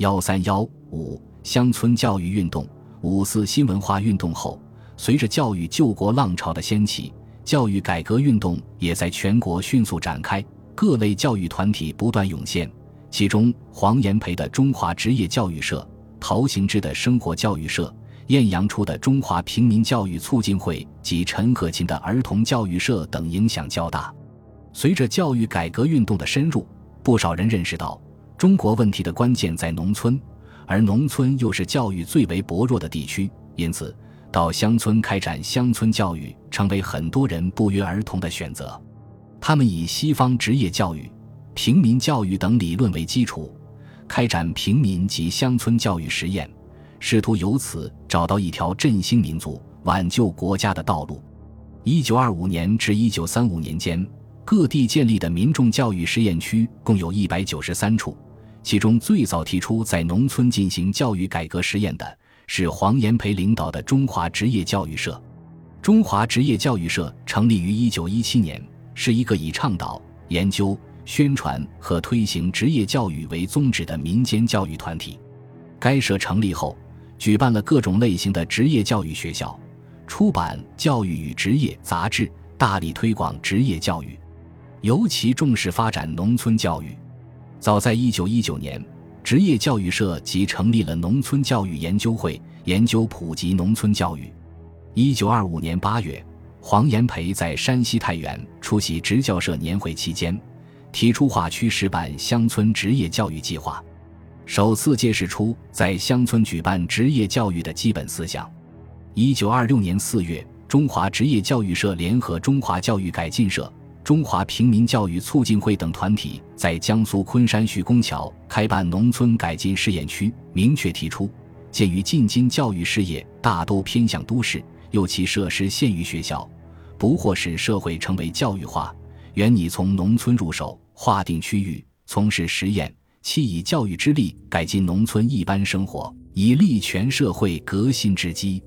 幺三幺五乡村教育运动、五四新文化运动后，随着教育救国浪潮的掀起，教育改革运动也在全国迅速展开，各类教育团体不断涌现。其中，黄炎培的中华职业教育社、陶行知的生活教育社、晏阳初的中华平民教育促进会及陈可勤的儿童教育社等影响较大。随着教育改革运动的深入，不少人认识到，中国问题的关键在农村，而农村又是教育最为薄弱的地区，因此，到乡村开展乡村教育成为很多人不约而同的选择。他们以西方职业教育。平民教育等理论为基础，开展平民及乡村教育实验，试图由此找到一条振兴民族、挽救国家的道路。一九二五年至一九三五年间，各地建立的民众教育实验区共有一百九十三处，其中最早提出在农村进行教育改革实验的是黄炎培领导的中华职业教育社。中华职业教育社成立于一九一七年，是一个以倡导、研究。宣传和推行职业教育为宗旨的民间教育团体，该社成立后，举办了各种类型的职业教育学校，出版《教育与职业》杂志，大力推广职业教育，尤其重视发展农村教育。早在1919年，职业教育社即成立了农村教育研究会，研究普及农村教育。1925年8月，黄炎培在山西太原出席职教社年会期间。提出划区实办乡村职业教育计划，首次揭示出在乡村举办职业教育的基本思想。一九二六年四月，中华职业教育社联合中华教育改进社、中华平民教育促进会等团体，在江苏昆山徐公桥开办农村改进试验区，明确提出：鉴于近今教育事业大都偏向都市，又其设施限于学校，不或使社会成为教育化。原拟从农村入手，划定区域，从事实验，期以教育之力改进农村一般生活，以立全社会革新之基。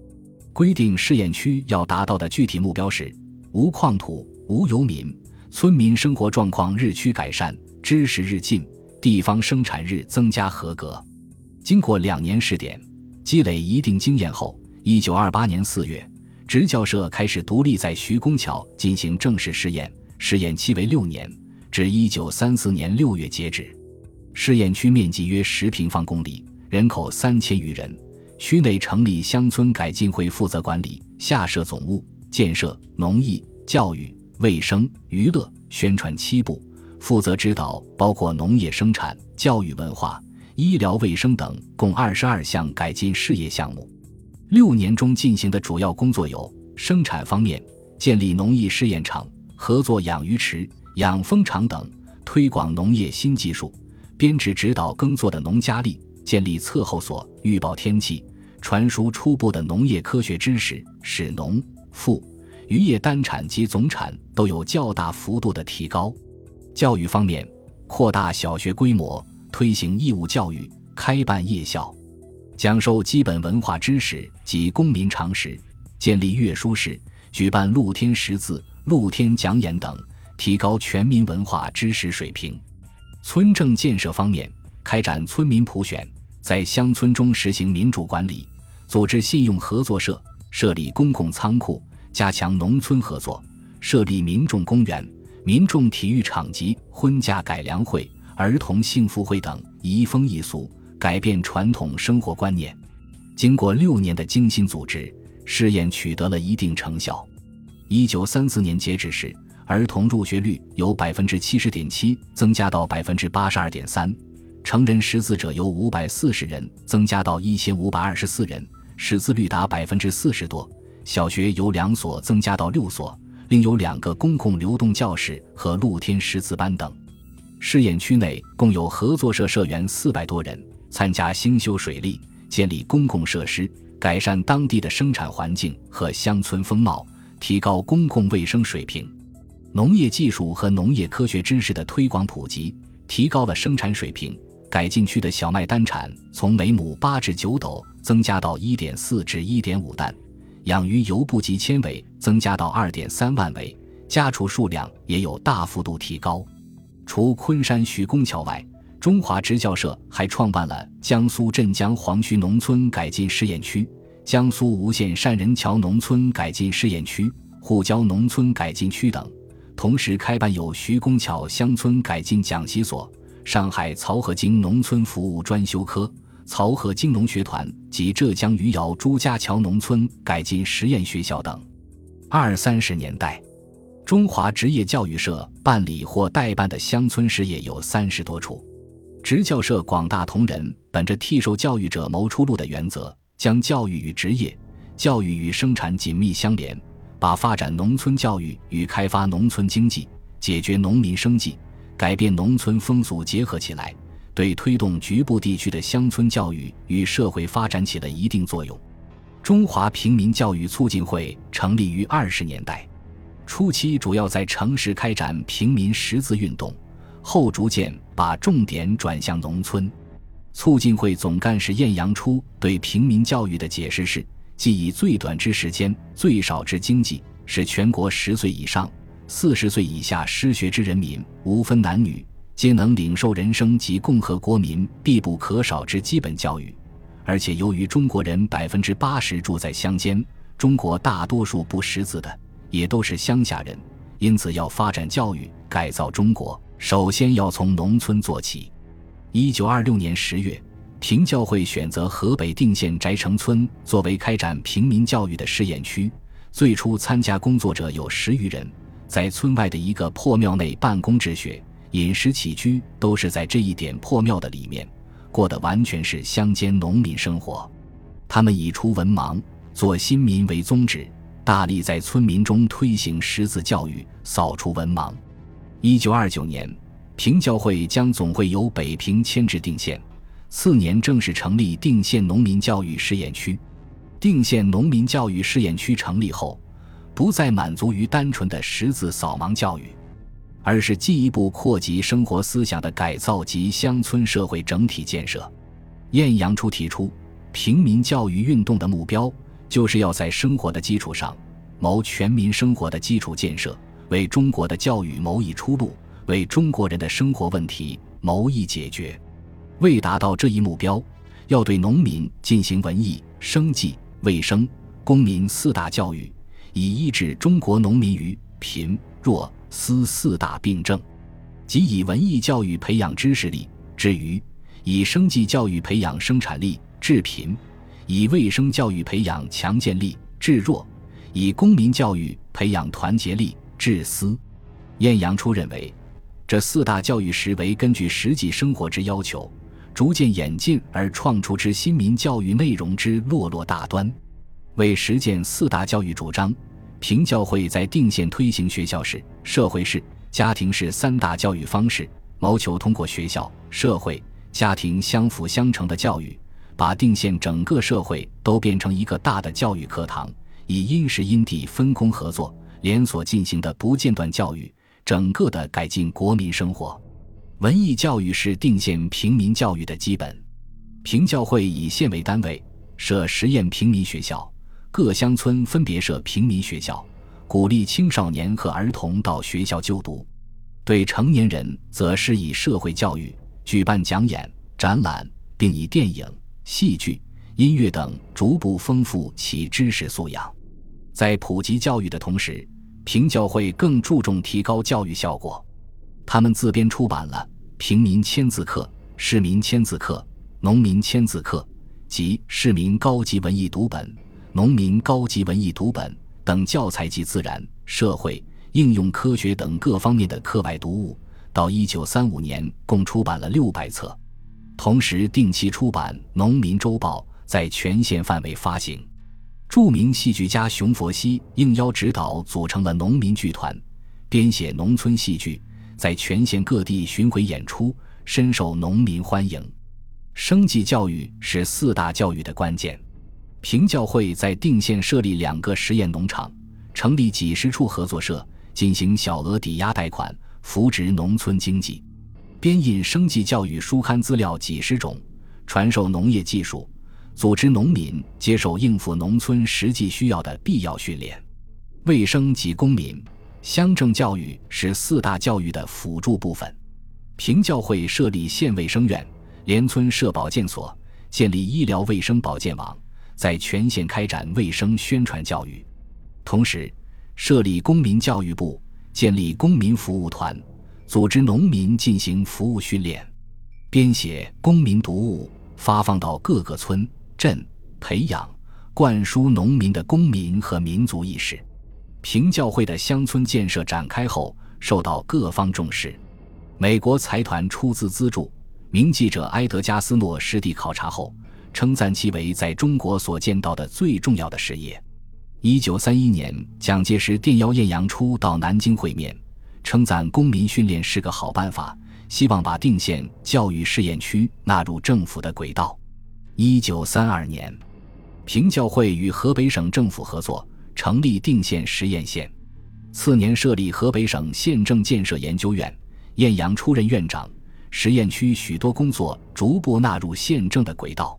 规定试验区要达到的具体目标是：无矿土，无游民，村民生活状况日趋改善，知识日进，地方生产日增加合格。经过两年试点，积累一定经验后，一九二八年四月，职教社开始独立在徐公桥进行正式试验。试验期为六年，至一九三四年六月截止。试验区面积约十平方公里，人口三千余人。区内成立乡村改进会，负责管理，下设总务、建设、农艺、教育、卫生、娱乐、宣传七部，负责指导包括农业生产、教育文化、医疗卫生等共二十二项改进事业项目。六年中进行的主要工作有：生产方面，建立农艺试验场。合作养鱼池、养蜂场等，推广农业新技术，编制指导耕作的农家力，建立测候所，预报天气，传输初步的农业科学知识，使农、副、渔业单产及总产都有较大幅度的提高。教育方面，扩大小学规模，推行义务教育，开办夜校，讲授基本文化知识及公民常识，建立阅书室，举办露天识字。露天讲演等，提高全民文化知识水平。村政建设方面，开展村民普选，在乡村中实行民主管理，组织信用合作社，设立公共仓库，加强农村合作，设立民众公园、民众体育场及婚嫁改良会、儿童幸福会等，移风易俗，改变传统生活观念。经过六年的精心组织，试验取得了一定成效。一九三四年截止时，儿童入学率由百分之七十点七增加到百分之八十二点三，成人识字者由五百四十人增加到一千五百二十四人，识字率达百分之四十多。小学由两所增加到六所，另有两个公共流动教室和露天识字班等。试验区内共有合作社社员四百多人，参加兴修水利、建立公共设施、改善当地的生产环境和乡村风貌。提高公共卫生水平，农业技术和农业科学知识的推广普及，提高了生产水平。改进区的小麦单产从每亩八至九斗增加到一点四至一点五担，养鱼油不及纤维增加到二点三万尾，家畜数量也有大幅度提高。除昆山徐公桥外，中华职教社还创办了江苏镇江黄须农村改进试验区、江苏吴县善人桥农村改进试验区、沪郊农村改进区等，同时开办有徐公桥乡村改进讲习所、上海漕河泾农村服务专修科、漕河泾农学团及浙江余姚朱家桥农村改进实验学校等。二三十年代。中华职业教育社办理或代办的乡村事业有三十多处，职教社广大同仁本着替受教育者谋出路的原则，将教育与职业、教育与生产紧密相连，把发展农村教育与开发农村经济、解决农民生计、改变农村风俗结合起来，对推动局部地区的乡村教育与社会发展起了一定作用。中华平民教育促进会成立于二十年代。初期主要在城市开展平民识字运动，后逐渐把重点转向农村。促进会总干事晏阳初对平民教育的解释是：即以最短之时间、最少之经济，使全国十岁以上、四十岁以下失学之人民，无分男女，皆能领受人生及共和国民必不可少之基本教育。而且由于中国人百分之八十住在乡间，中国大多数不识字的。也都是乡下人，因此要发展教育、改造中国，首先要从农村做起。一九二六年十月，平教会选择河北定县翟城村作为开展平民教育的试验区。最初参加工作者有十余人，在村外的一个破庙内办公治学，饮食起居都是在这一点破庙的里面，过的完全是乡间农民生活。他们以除文盲、做新民为宗旨。大力在村民中推行识字教育，扫除文盲。一九二九年，平教会将总会由北平迁至定县，次年正式成立定县农民教育试验区。定县农民教育试验区成立后，不再满足于单纯的识字扫盲教育，而是进一步扩及生活思想的改造及乡村社会整体建设。晏阳初提出平民教育运动的目标。就是要在生活的基础上，谋全民生活的基础建设，为中国的教育谋一出路，为中国人的生活问题谋一解决。为达到这一目标，要对农民进行文艺、生计、卫生、公民四大教育，以医治中国农民于贫弱思四大病症，即以文艺教育培养知识力，至于；以生计教育培养生产力，治贫。以卫生教育培养强健力，治弱；以公民教育培养团结力，治私。晏阳初认为，这四大教育实为根据实际生活之要求，逐渐演进而创出之新民教育内容之落落大端。为实践四大教育主张，平教会在定县推行学校式、社会式、家庭式三大教育方式，谋求通过学校、社会、家庭相辅相成的教育。把定县整个社会都变成一个大的教育课堂，以因时因地分工合作、连锁进行的不间断教育，整个的改进国民生活。文艺教育是定县平民教育的基本。平教会以县为单位设实验平民学校，各乡村分别设平民学校，鼓励青少年和儿童到学校就读。对成年人则施以社会教育，举办讲演、展览，并以电影。戏剧、音乐等逐步丰富其知识素养，在普及教育的同时，平教会更注重提高教育效果。他们自编出版了《平民签字课》《市民签字课》《农民签字课》及《市民高级文艺读本》《农民高级文艺读本》等教材及自然、社会、应用科学等各方面的课外读物。到一九三五年，共出版了六百册。同时，定期出版《农民周报》，在全县范围发行。著名戏剧家熊佛西应邀指导，组成了农民剧团，编写农村戏剧，在全县各地巡回演出，深受农民欢迎。生计教育是四大教育的关键。平教会在定县设立两个实验农场，成立几十处合作社，进行小额抵押贷款，扶植农村经济。编印生计教育书刊资料几十种，传授农业技术，组织农民接受应付农村实际需要的必要训练。卫生及公民乡政教育是四大教育的辅助部分。平教会设立县卫生院，连村设保健所，建立医疗卫生保健网，在全县开展卫生宣传教育。同时，设立公民教育部，建立公民服务团，组织农民进行服务训练，编写公民读物，发放到各个村镇，培养、灌输农民的公民和民族意识。平教会的乡村建设展开后，受到各方重视。美国财团出资资助，名记者埃德加斯诺实地考察后，称赞其为在中国所见到的最重要的事业。一九三一年，蒋介石电邀晏阳初到南京会面，称赞公民训练是个好办法，希望把定县教育试验区纳入政府的轨道。一九三二年，平教会与河北省政府合作。成立定县实验县，次年设立河北省县政建设研究院，晏阳出任院长。实验区许多工作逐步纳入县政的轨道。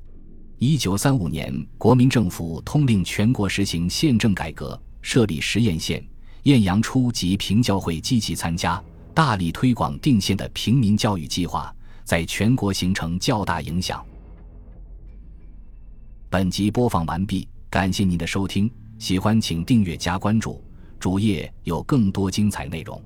一九三五年，国民政府通令全国实行宪政改革，设立实验县。晏阳初及平教会积极参加，大力推广定县的平民教育计划，在全国形成较大影响。本集播放完毕，感谢您的收听。喜欢请订阅加关注，主页有更多精彩内容。